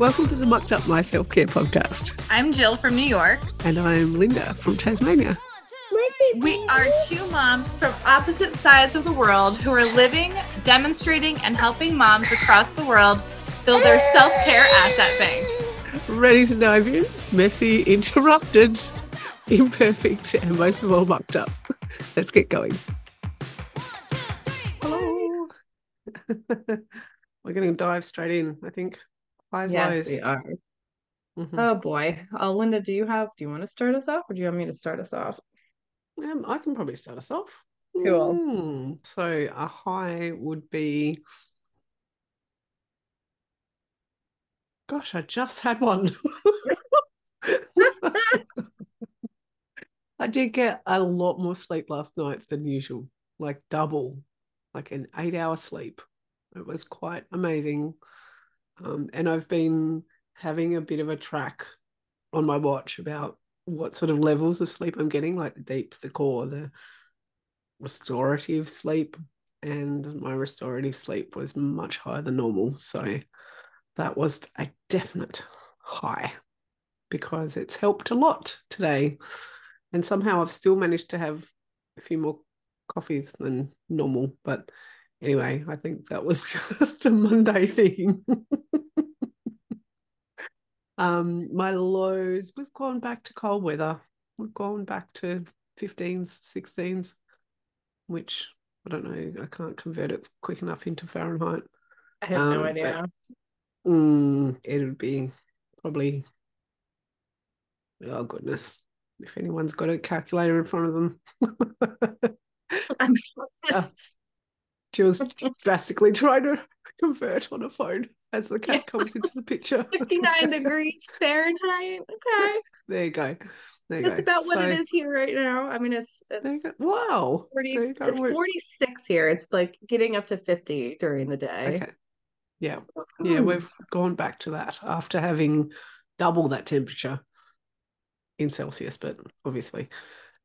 Welcome to the Mucked Up My Self Care podcast. I'm Jill from New York. And I'm Linda from Tasmania. We are two moms from opposite sides of the world who are living, demonstrating, and helping moms across the world build their self care asset bank. Ready to dive in? Messy, interrupted, imperfect, and most of all, mucked up. Let's get going. Hello. We're going to dive straight in, I think. Eyes yes, lows. we are. Mhm. Oh boy. Oh, Linda, do you have? Do you want to start us off, or do you want me to start us off? Um, I can probably start us off. Cool. Mm, So a high would be. Gosh, I just had one. I did get a lot more sleep last night than usual, like double, like an eight hour sleep. It was quite amazing. Um, and I've been having a bit of a track on my watch about what sort of levels of sleep I'm getting, like the deep, the core, the restorative sleep. And my restorative sleep was much higher than normal. So that was a definite high because it's helped a lot today. And somehow I've still managed to have a few more coffees than normal. But anyway, I think that was just a Monday thing. um, my lows, we've gone back to cold weather. We've gone back to 15s, 16s, which I don't know, I can't convert it quick enough into Fahrenheit. I have Um, no but- idea. Mm, it would be probably, oh goodness, if anyone's got a calculator in front of them. Uh, Jill's drastically trying to convert on a phone as the cat comes into the picture. 59 degrees Fahrenheit. Okay. There you go. There you That's go. about what it So, is here right now. I mean, it's it's. Wow. 40, There you go. it's We're- 46 here. It's like getting up to 50 during the day. Okay. Yeah. Yeah, Hmm. we've gone back to that after having double that temperature in Celsius, but obviously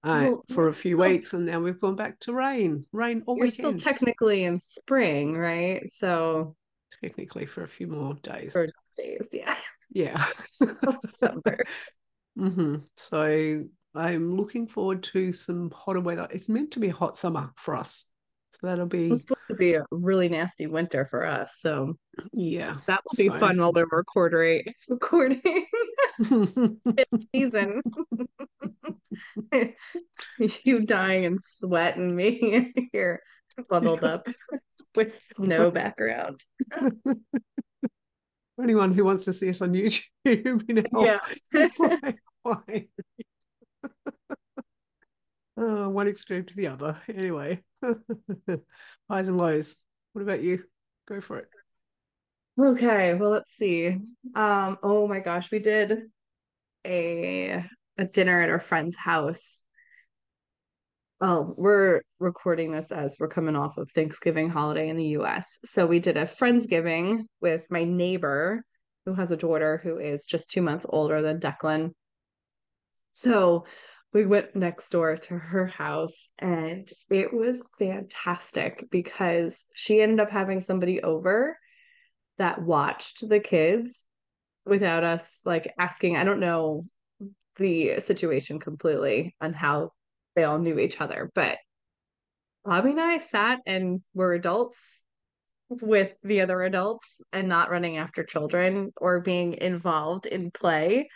uh, Well, for a few well- weeks, and now we've gone back to rain, rain all You're still technically in spring, right? So technically for a few more days. for days, yeah. Yeah. Summer. hmm So I'm looking forward to some hotter weather. It's meant to be a hot summer for us, so that'll be It's supposed to be a really nasty winter for us. So yeah. that will be So- fun while we're recording recording season. you dying in sweat and me here bundled up with snow background. For anyone who wants to see us on YouTube, you know, Yeah. why, why? Oh, one extreme to the other. Anyway, highs and lows. What about you? Go for it. Okay, well let's see. Um, oh my gosh, we did a a dinner at our friend's house. Well, we're recording this as we're coming off of Thanksgiving holiday in the US. So we did a Friendsgiving with my neighbor who has a daughter who is just two months older than Declan. So we went next door to her house and it was fantastic because she ended up having somebody over that watched the kids without us like asking. I don't know the situation completely on how they all knew each other, but Bobby and I sat and were adults with the other adults and not running after children or being involved in play.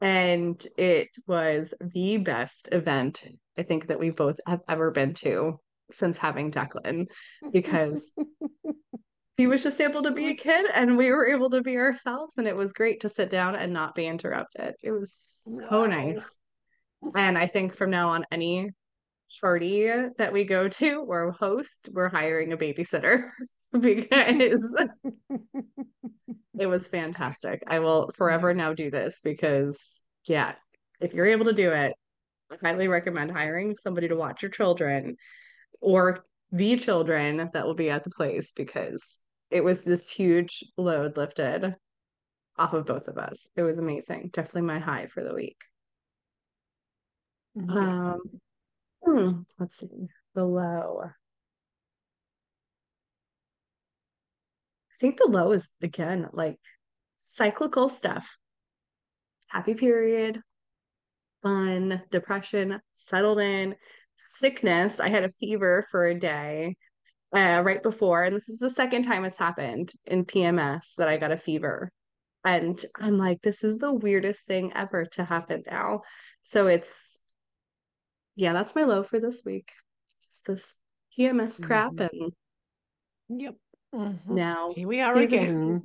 And it was the best event I think that we both have ever been to since having Declan because he was just able to be a kid and we were able to be ourselves and it was great to sit down and not be interrupted. It was so Wow. nice. And I think from now on any party that we go to or host, we're hiring a babysitter because it was fantastic. I will forever now do this because yeah, if you're able to do it, I highly recommend hiring somebody to watch your children or the children that will be at the place because it was this huge load lifted off of both of us. It was amazing. Definitely my high for the week. Um, hmm, let's see. The low. I think the low is again like cyclical stuff. Happy period, fun, depression, settled in, sickness. I had a fever for a day uh, right before, and this is the second time it's happened in PMS that I got a fever. And I'm like, this is the weirdest thing ever to happen now. So it's, yeah, that's my low for this week. Just this PMS crap Mhm. and Yep. Mhm. now Here we are again.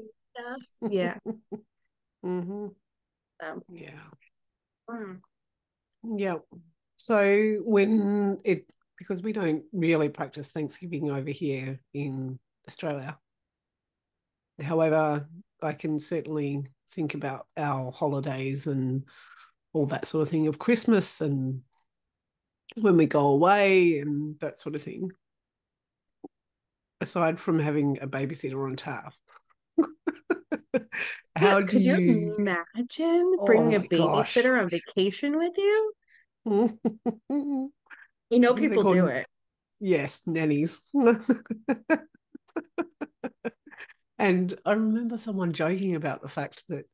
Yeah. hmm So, Yeah. mm. Yeah. So when it because we don't really practice Thanksgiving over here in Australia. However, I can certainly think about our holidays and all that sort of thing of Christmas and when we go away and that sort of thing. Aside from having a babysitter on tap. How do Could you, you imagine Oh bringing a my gosh. babysitter on vacation with you? you know, people do it. Yes, nannies. and I remember someone joking about the fact that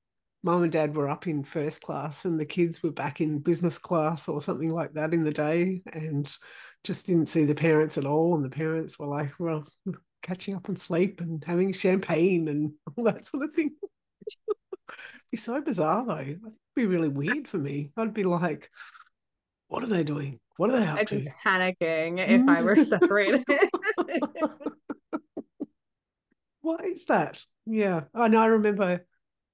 mum and dad were up in first class and the kids were back in business class or something like that in the day and just didn't see the parents at all. And the parents were like, well, catching up on sleep and having champagne and all that sort of thing. be so bizarre though. It'd be really weird for me. I'd be like, what are they doing? What are they up I'd to? be panicking if I were separated. What is that? Yeah. I know I remember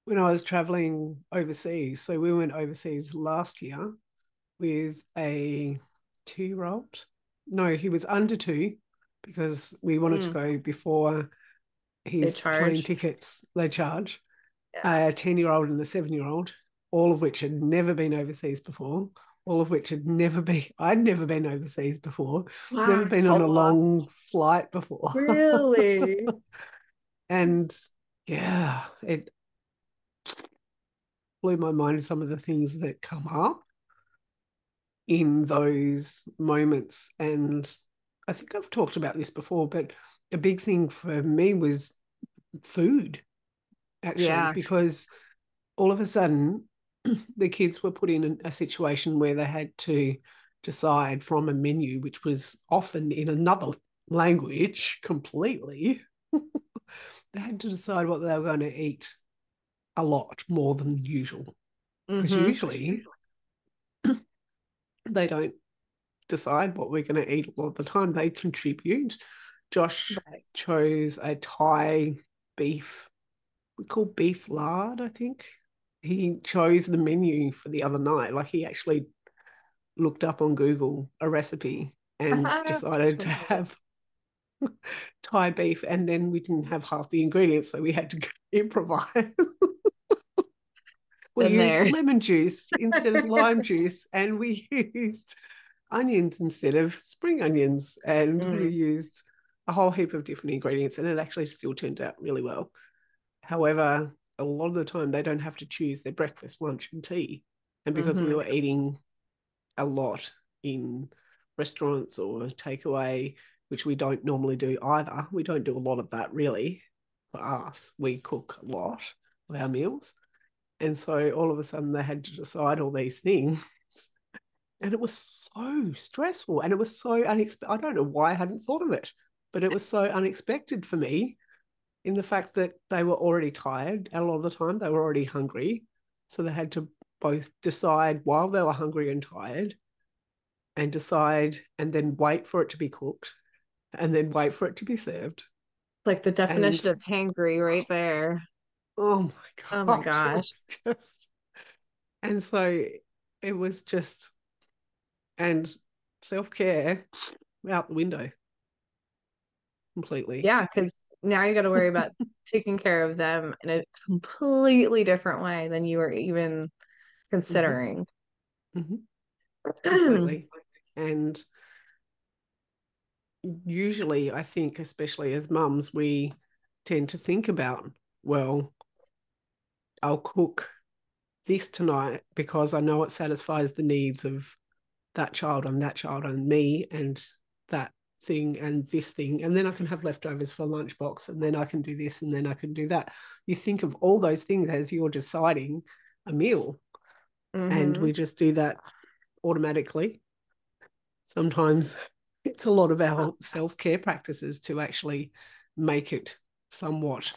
when I was traveling overseas. So we went overseas last year with a two year old. No, he was under two because we wanted to Mm. go before his plane tickets they charge. Yeah. A 10 year old and a seven year old, all of which had never been overseas before, all of which had never been, I'd never been overseas before, never been on a Wow. long flight before. Really? and yeah, it blew my mind some of the things that come up in those moments. And I think I've talked about this before, but a big thing for me was food, actually, Yeah. because all of a sudden the kids were put in a situation where they had to decide from a menu, which was often in another language completely. they had to decide what they were going to eat a lot more than usual because Mhm. usually they don't decide what we're going to eat a lot of the time. They contribute. Josh Right. chose a Thai beef, we call beef larb, I think. He chose the menu for the other night. Like he actually looked up on Google a recipe and decided to have Thai beef, and then we didn't have half the ingredients, so we had to improvise. we used lemon juice instead of lime juice, and we used onions instead of spring onions, and we Mm. used a whole heap of different ingredients, and it actually still turned out really well. However, a lot of the time they don't have to choose their breakfast, lunch, and tea, and because we Mhm. were eating a lot in restaurants or takeaway, which we don't normally do either. We don't do a lot of that really for us. We cook a lot of our meals. And so all of a sudden they had to decide all these things. And it was so stressful and it was so unexpected. I don't know why I hadn't thought of it, but it was so unexpected for me in the fact that they were already tired. And a lot of the time they were already hungry. So they had to both decide while they were hungry and tired and decide and then wait for it to be cooked and then wait for it to be served. Like the definition And- of hangry right there. Oh my god Oh my gosh. Just and so it was just and self-care out the window completely. Yeah, because now you got to worry about taking care of them in a completely different way than you were even considering. Mhm. completely. and usually, I think, especially as mums, we tend to think about, well, I'll cook this tonight because I know it satisfies the needs of that child and that child and me, and that thing and this thing and then i can have leftovers for lunchbox and then i can do this and then i can do that you think of all those things as you're deciding a meal and Mhm. we just do that automatically sometimes it's a lot of our self-care practices to actually make it somewhat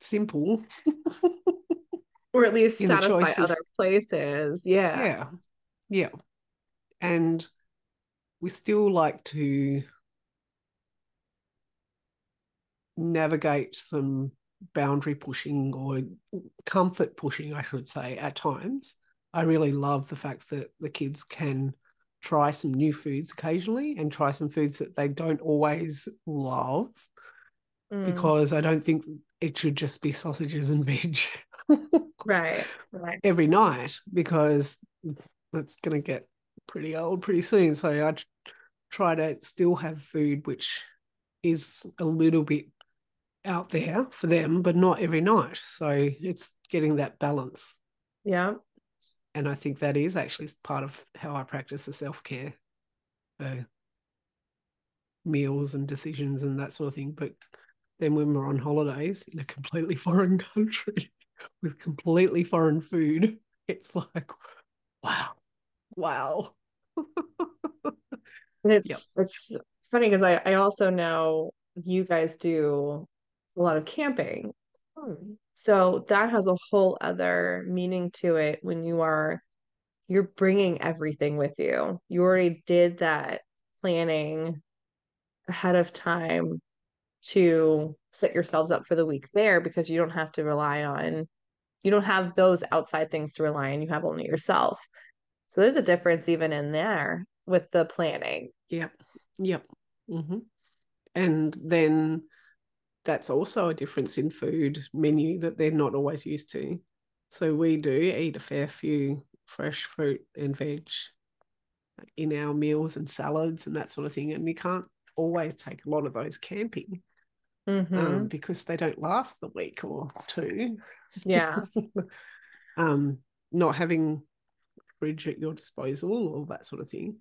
simple or at least satisfy other places. Yeah. yeah yeah and we still like to navigate some boundary pushing or comfort pushing i should say at times i really love the fact that the kids can try some new foods occasionally and try some foods that they don't always love Mm, because i don't think it should just be sausages and veg right. Right. every night because that's going to get pretty old pretty soon. So I try to still have food which is a little bit out there for them, but not every night. So it's getting that balance. Yeah. And I think that is actually part of how I practice the self care, uh, meals and decisions and that sort of thing. But then when we're on holidays in a completely foreign country with completely foreign food, it's like, wow, wow. It's Yep. it's funny because I, I also know you guys do a lot of camping. Hmm. So that has a whole other meaning to it when you are you're bringing everything with you. You already did that planning ahead of time to set yourselves up for the week there because you don't have to rely on you don't have those outside things to rely on. You have only yourself. So there's a difference even in there with the planning. Yep. Yep. hmm And then that's also a difference in food menu that they're not always used to. So we do eat a fair few fresh fruit and veg in our meals and salads and that sort of thing. And we can't always take a lot of those camping Mhm. um, because they don't last the week or two. Yeah. um, not having fridge at your disposal or that sort of thing.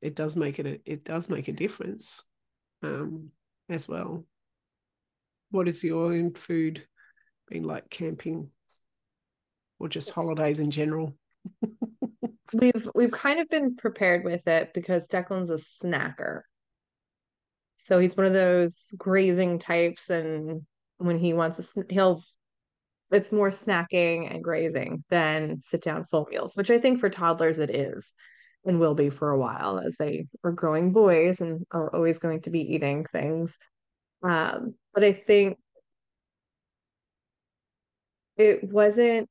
It does make it a, it does make a difference um, as well. What is your own food been like camping or just holidays in general? We've we've kind of been prepared with it because Declan's a snacker. So he's one of those grazing types, and when he wants to, he'll it's more snacking and grazing than sit down full meals, which I think for toddlers it is and will be for a while as they are growing boys and are always going to be eating things. Um, but I think it wasn't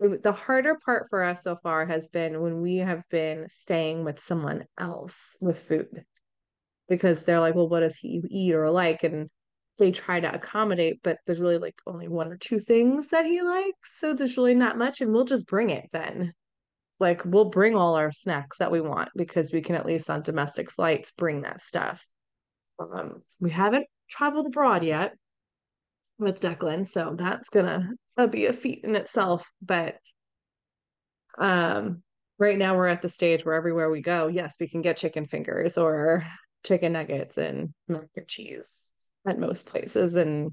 the harder part for us so far has been when we have been staying with someone else with food because they're like, well, what does he eat or like? And they try to accommodate, but there's really like only one or two things that he likes. So there's really not much, and we'll just bring it then. Like we'll bring all our snacks that we want because we can at least on domestic flights bring that stuff. Um, we haven't traveled abroad yet with Declan, so that's gonna be a feat in itself. But um, right now we're at the stage where everywhere we go, yes, we can get chicken fingers or chicken nuggets and mac and cheese at most places, and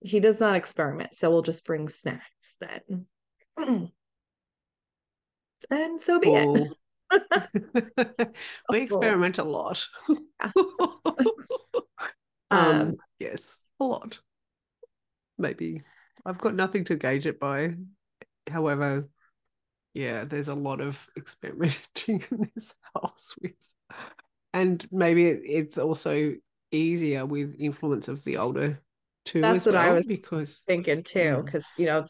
he does not experiment, so we'll just bring snacks then. And so be it. We experiment a lot. um, Um, yes, a lot. Maybe I've got nothing to gauge it by. However, yeah, there's a lot of experimenting in this house with, and maybe it's also easier with influence of the older two That's what I was because Thinking too, because you know,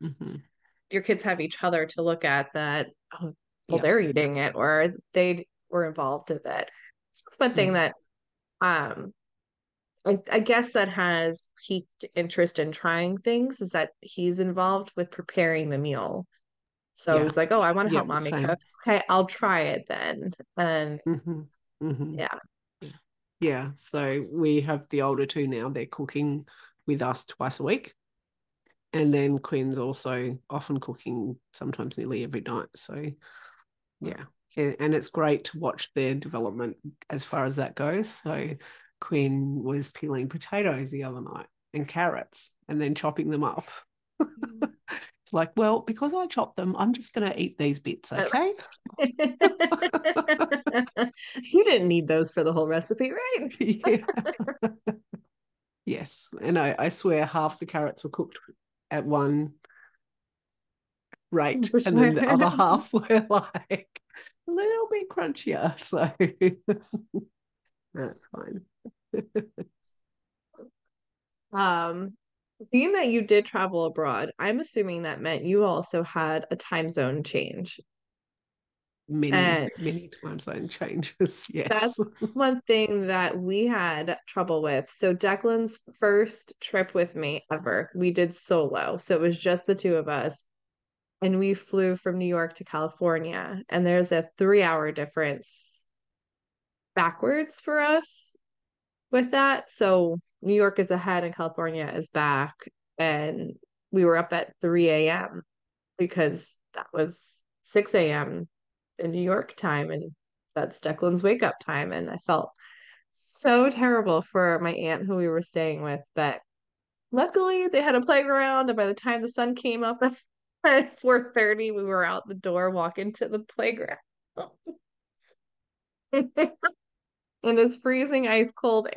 Mhm. your kids have each other to look at that, oh, well, Yeah. they're eating it or they were involved in it. That's one thing Mm. that um I, I guess that has piqued interest in trying things is that he's involved with preparing the meal. So Yeah. he's like, oh, I want to help mommy same. cook. Okay, I'll try it then. And Mhm. Mhm. yeah, Yeah, so we have the older two now. They're cooking with us twice a week. And then Quinn's also often cooking sometimes nearly every night. So yeah, and it's great to watch their development as far as that goes. So Quinn was peeling potatoes the other night and carrots and then chopping them up. Mm. it's like, well, because I chopped them, I'm just going to eat these bits, okay? you didn't need those for the whole recipe, right? yeah. yes, and I, I swear half the carrots were cooked at one rate, For and then the other half were like a little bit crunchier. So that's fine. Um, being that you did travel abroad, I'm assuming that meant you also had a time zone change. Many, And many time zone changes. Yes. That's one thing that we had trouble with. So Declan's first trip with me ever, we did solo. So it was just the two of us. And we flew from New York to California. And there's a three hour difference backwards for us with that. So New York is ahead and California is back. And we were up at 3 a.m. because that was 6 a.m. in New York time. And that's Declan's wake up time. And I felt so terrible for my aunt who we were staying with. But luckily they had a playground. And by the time the sun came up at 4:30, we were out the door walking to the playground. In this freezing ice cold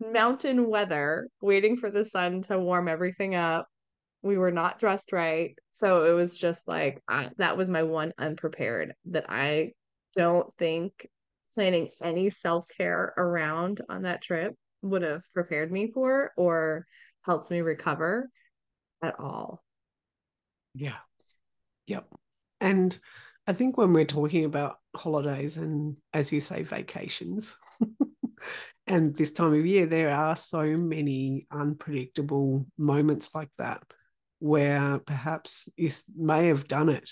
mountain weather, waiting for the sun to warm everything up. We were not dressed right. So it was just like I, that was my one unprepared that I don't think planning any self-care around on that trip would have prepared me for or helped me recover at all. Yeah. Yep. And I think when we're talking about holidays and, as you say, vacations, and this time of year, there are so many unpredictable moments like that where perhaps you may have done it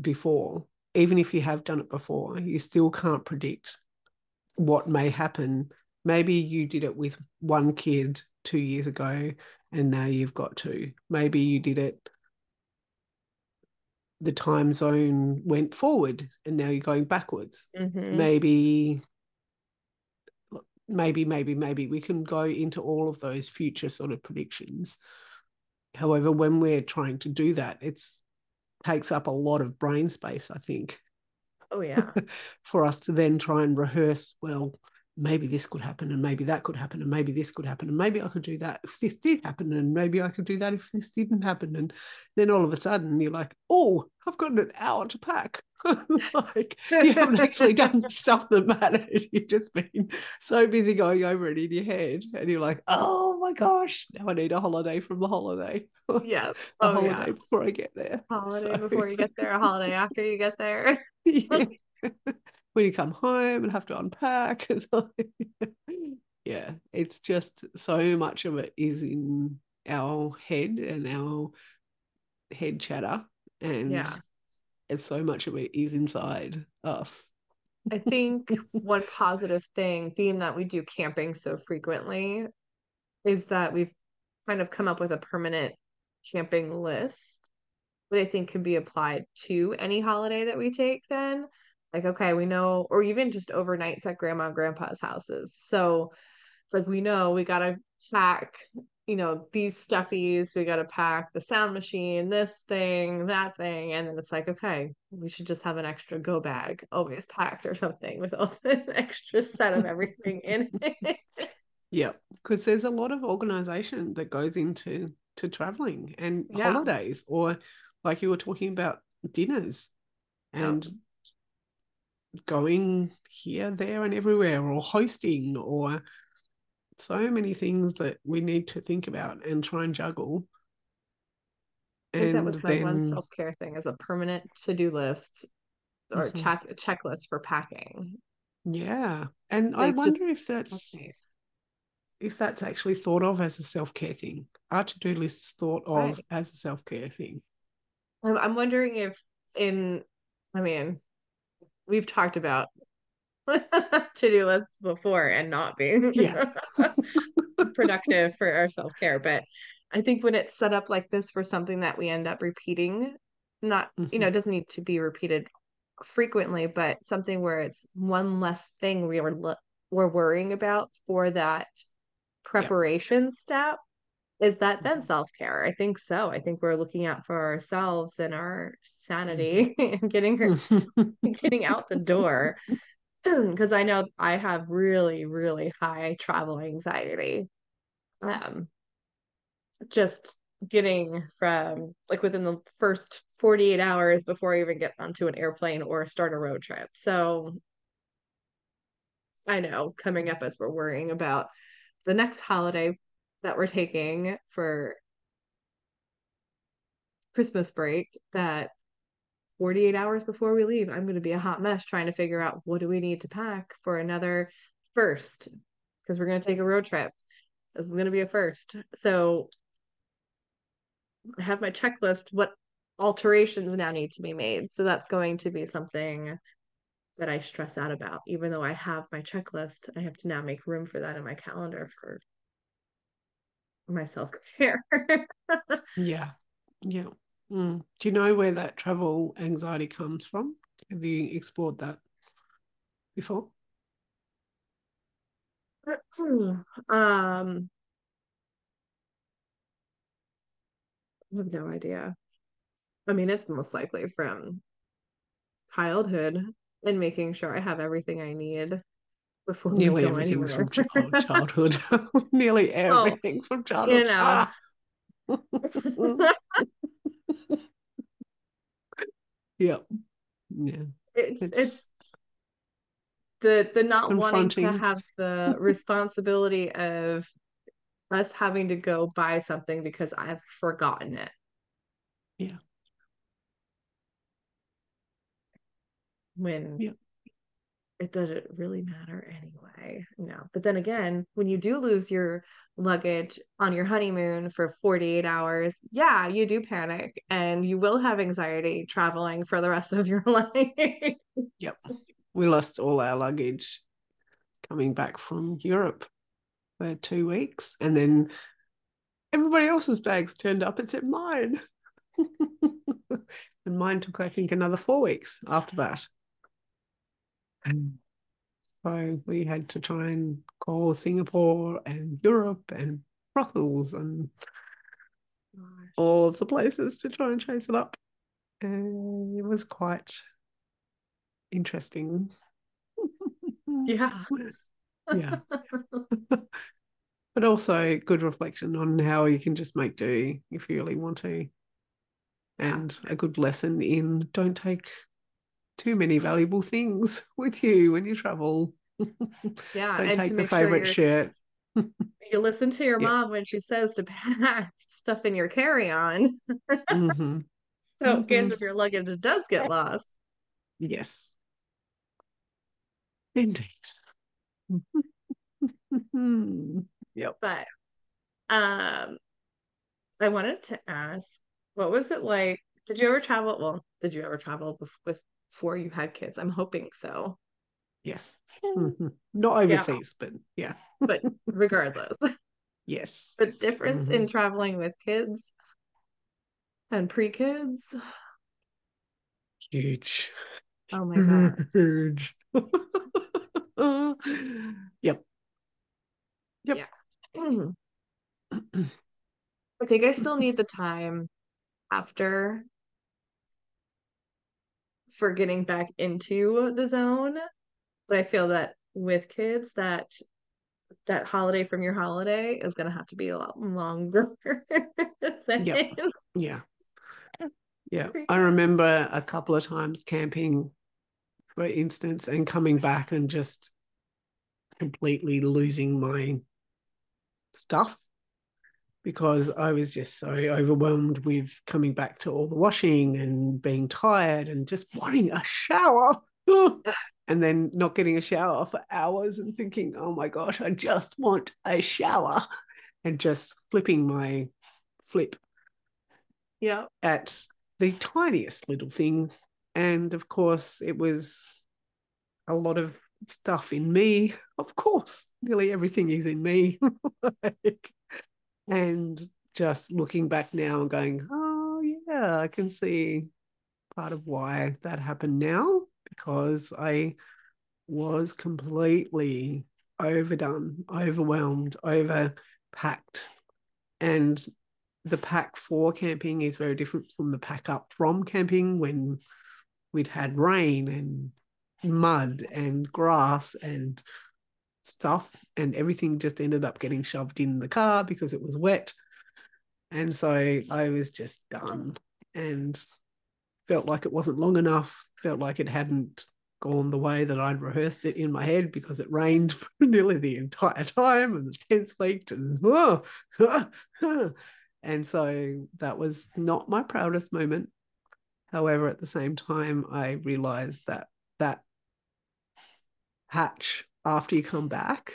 before. Even if you have done it before, you still can't predict what may happen. Maybe you did it with one kid two years ago and now you've got two. Maybe you did it the time zone went forward and now you're going backwards. Mhm. Maybe maybe maybe maybe we can go into all of those future sort of predictions. However, when we're trying to do that, it's takes up a lot of brain space, I think, Oh yeah. for us to then try and rehearse, well, maybe this could happen and maybe that could happen and maybe this could happen and maybe I could do that if this did happen and maybe I could do that if this didn't happen and then all of a sudden you're like oh I've got an hour to pack like you haven't actually done stuff that mattered you've just been so busy going over it in your head and you're like oh my gosh now I need a holiday from the holiday yeah. a Oh holiday yeah. before I get there Holiday So- before you get there, a holiday after you get there. yeah. When you come home and have to unpack. yeah, it's just so much of it is in our head and our head chatter, and Yeah. and so much of it is inside us. I think one positive thing, being that we do camping so frequently, is that we've kind of come up with a permanent camping list that I think can be applied to any holiday that we take then. Like, okay, we know, or even just overnights at grandma and grandpa's houses. So it's like we know we gotta pack, you know, these stuffies, we gotta pack the sound machine, this thing, that thing, and then it's like, okay, we should just have an extra go bag always packed or something with all the extra set of everything in it. Yeah, because there's a lot of organization that goes into to traveling and Yeah. holidays, or like you were talking about dinners and going here, there, and everywhere, or hosting, or so many things that we need to think about and try and juggle. I think that was my one self care thing as a permanent to do list or Mhm. check checklist for packing. yeah, and I Like, just- wonder if that's Okay. if that's actually thought of as a self care thing. Our to do lists thought of Right. as a self care thing. I'm, I'm wondering if in, I mean, we've talked about to-do lists before and not being Yeah. productive for our self-care, but I think when it's set up like this for something that we end up repeating, not, you know, Mhm. it doesn't need to be repeated frequently, but something where it's one less thing we are we're worrying about for that preparation yeah. step. Is that then mm-hmm. self care? I think so. I think we're looking out for ourselves and our sanity mm-hmm. and getting her getting out the door. Because I know I have really, really high travel anxiety. Um, just getting from like within the first 48 hours before I even get onto an airplane or start a road trip. So I know coming up as we're worrying about the next holiday that we're taking for Christmas break that 48 hours before we leave, I'm going to be a hot mess trying to figure out what do we need to pack for another first because we're going to take a road trip. It's going to be a first. So I have my checklist. What alterations now need to be made? So that's going to be something that I stress out about. Even though I have my checklist, I have to now make room for that in my calendar for my self care. yeah. Yeah. Mm. Do you know where that travel anxiety comes from? Have you explored that before? Um, I have no idea. I mean, it's most likely from childhood and making sure I have everything I need before nearly everything anywhere. from childhood. nearly oh, everything oh, from childhood. You know. Ah. yep. Yeah. It's, it's, it's the the not wanting to have the responsibility of us having to go buy something because I've forgotten it. Yeah. When yeah. It doesn't really matter anyway. No. But then again, when you do lose your luggage on your honeymoon for 48 hours, yeah, you do panic and you will have anxiety traveling for the rest of your life. yep. We lost all our luggage coming back from Europe for two weeks, and then everybody else's bags turned up except mine. and mine took, I think, another four weeks after that. So we had to try and call Singapore and Europe and Brussels and all of the places to try and chase it up. And it was quite interesting. Yeah. Yeah. But also good reflection on how you can just make do if you really want to. And a good lesson in don't take too many valuable things with you when you travel yeah don't take the favorite sure shirt you listen to your mom when she says to pack stuff in your carry-on mm-hmm. so in case if your luggage does get lost yes indeed yep. But um I wanted to ask, what was it like? Did you ever travel? Well, did you ever travel with before you had kids? I'm hoping so. Yes. Mm-hmm. Not overseas, yeah. but yeah. but regardless. Yes. The difference mm-hmm. in traveling with kids and pre-kids. Huge. Oh my god. Huge. yep. Yep. Yeah. I think I still need the time after for getting back into the zone. But I feel that with kids that that holiday from your holiday is gonna have to be a lot longer. yeah. Yeah. Yeah. I remember a couple of times camping, for instance, and coming back and just completely losing my stuff because I was just so overwhelmed with coming back to all the washing and being tired and just wanting a shower. and then not getting a shower for hours and thinking, oh my gosh, I just want a shower. And just flipping my flip yeah. at the tiniest little thing. And of course, it was a lot of stuff in me. Of course, nearly everything is in me. like, and just looking back now and going, oh, yeah, I can see part of why that happened now. because I was completely overdone, overwhelmed, overpacked. And the pack for camping is very different from the pack up from camping when we'd had rain and mud and grass and stuff and everything just ended up getting shoved in the car because it was wet. And so i was just done and felt like it wasn't long enough felt like it hadn't gone the way that i'd rehearsed it in my head because it rained for nearly the entire time and the tents leaked and oh, and so that was not my proudest moment. However at the same time i realized that that hatch after you come back,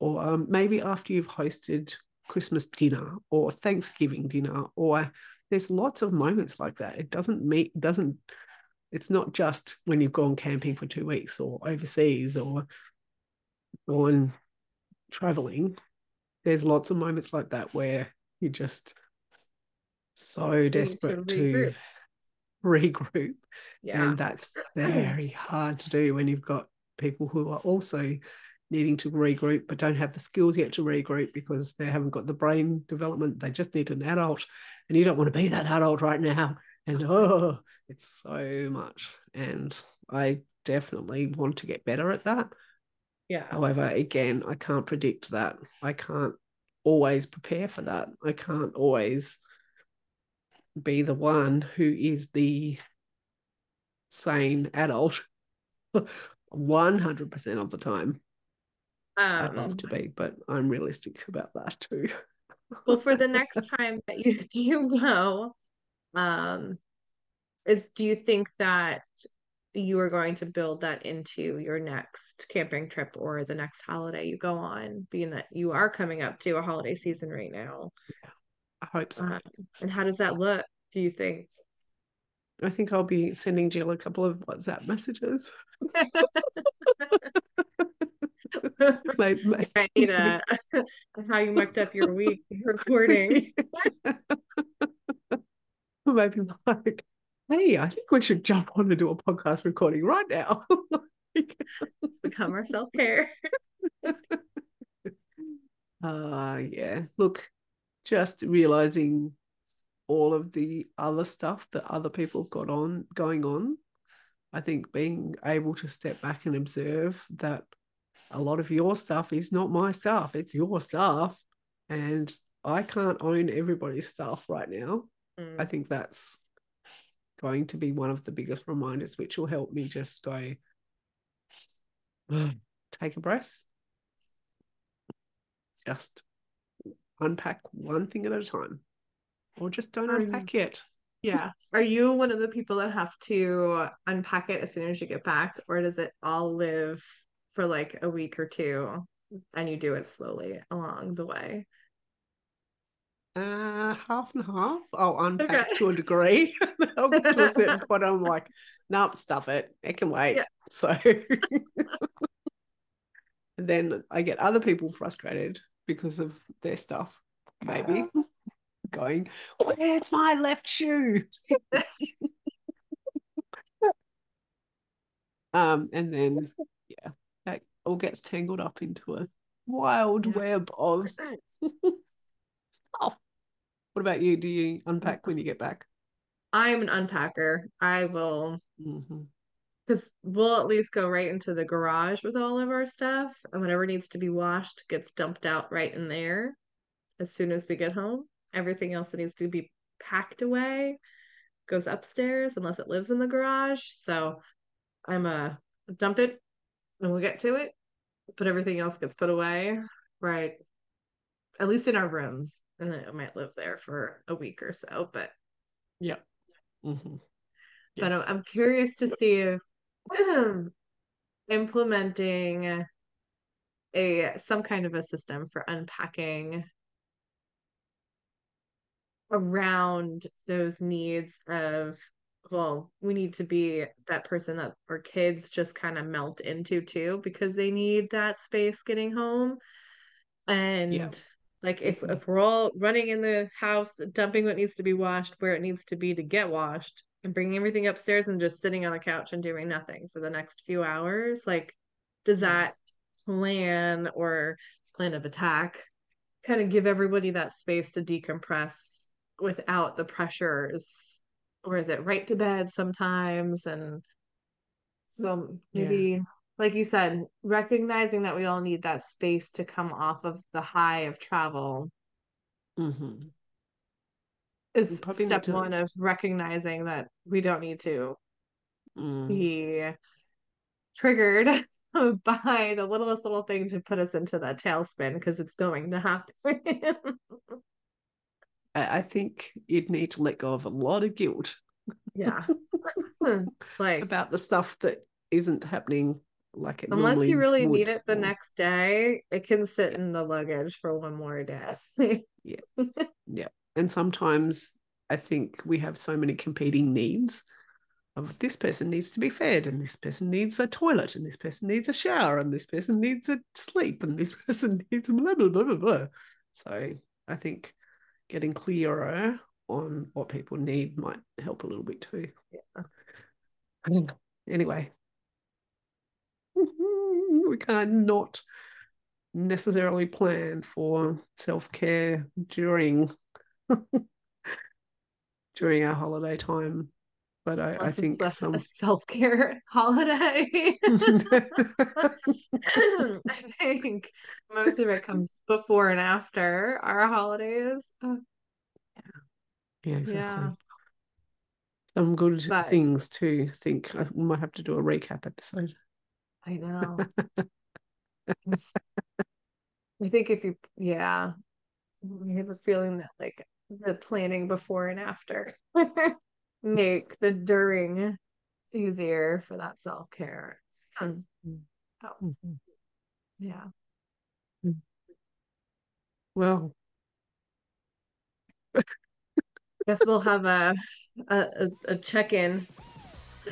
or um, maybe after you've hosted Christmas dinner or Thanksgiving dinner, or there's lots of moments like that. It doesn't meet, doesn't, it's not just when you've gone camping for two weeks or overseas or gone traveling. There's lots of moments like that where you're just so desperate to regroup. to regroup. Yeah. And that's very hard to do when you've got people who are also needing to regroup but don't have the skills yet to regroup because they haven't got the brain development. They just need an adult, and you don't want to be that adult right now. And oh, it's so much. And I definitely want to get better at that. Yeah. However, again, I can't predict that. I can't always prepare for that. I can't always be the one who is the sane adult 100% of the time. Um, I'd love to be, but I'm realistic about that too. well, for the next time that you do go, um, is do you think that you are going to build that into your next camping trip or the next holiday you go on, being that you are coming up to a holiday season right now? Yeah, I hope so. Um, and how does that look? Do you think? I think I'll be sending Jill a couple of WhatsApp messages. I need a, how you mucked up your week recording. Maybe like, hey, I think we should jump on and do a podcast recording right now. Let's become our self care. uh yeah. Look, just realizing all of the other stuff that other people have got on going on. I think being able to step back and observe that a lot of your stuff is not my stuff, it's your stuff. And I can't own everybody's stuff right now. Mm. I think that's going to be one of the biggest reminders, which will help me just go, take a breath, just unpack one thing at a time or just don't unpack it. Yeah. Are you one of the people that have to unpack it as soon as you get back, or does it all live for like a week or two and you do it slowly along the way? Uh, half and half. I'll unpack okay. to a degree. I'll to a certain point, I'm like, nope, stuff it. It can wait. Yeah. So then I get other people frustrated because of their stuff, maybe going, Where's my left shoe? um, and then yeah, that all gets tangled up into a wild web of stuff. What about you? Do you unpack when you get back? I'm an unpacker. I will because mm-hmm. we'll at least go right into the garage with all of our stuff and whatever needs to be washed gets dumped out right in there as soon as we get home everything else that needs to be packed away goes upstairs unless it lives in the garage. So I'm a dump it and we'll get to it, but everything else gets put away, right? At least in our rooms, and then it might live there for a week or so. But yeah, mm-hmm. yes. but I'm, I'm curious to see if implementing a some kind of a system for unpacking around those needs of well we need to be that person that our kids just kind of melt into too because they need that space getting home. And yeah. like if if we're all running in the house dumping what needs to be washed where it needs to be to get washed and bringing everything upstairs and just sitting on the couch and doing nothing for the next few hours, like, does that plan or plan of attack kind of give everybody that space to decompress without the pressures? Or is it right to bed sometimes? And so maybe, like you said, recognizing that we all need that space to come off of the high of travel hmm is step one of recognizing that we don't need to Mm. be triggered by the littlest little thing to put us into that tailspin because it's going to happen. I think you'd need to let go of a lot of guilt yeah. like about the stuff that isn't happening like it unless you really would, need it the next day, it can sit in the luggage for one more day. Yeah. Yeah. And sometimes I think we have so many competing needs of this person needs to be fed and this person needs a toilet and this person needs a shower and this person needs a sleep and this person needs blah blah blah blah blah. So I think getting clearer on what people need might help a little bit too. Yeah. Anyway. We can't not necessarily plan for self-care during during our holiday time. But I, I think some a self-care holiday. I think most of it comes before and after our holidays. Uh, yeah, exactly. Yeah. Some good But- things to think. I we might have to do a recap episode. I know. I think if you, yeah, I have a feeling that like the planning before and after make the during easier for that self-care. Um, oh, yeah. Well, Guess we'll have a a, a, a check-in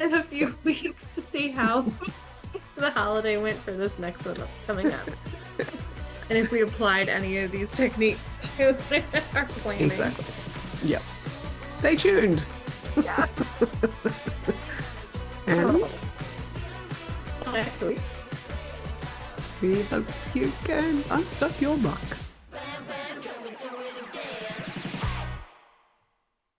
in a few weeks to see how the holiday went for this next one that's coming up. And if we applied any of these techniques to our planning. exactly. Yep. Stay tuned. Yeah. And Next week. we hope you can unstuck your muck.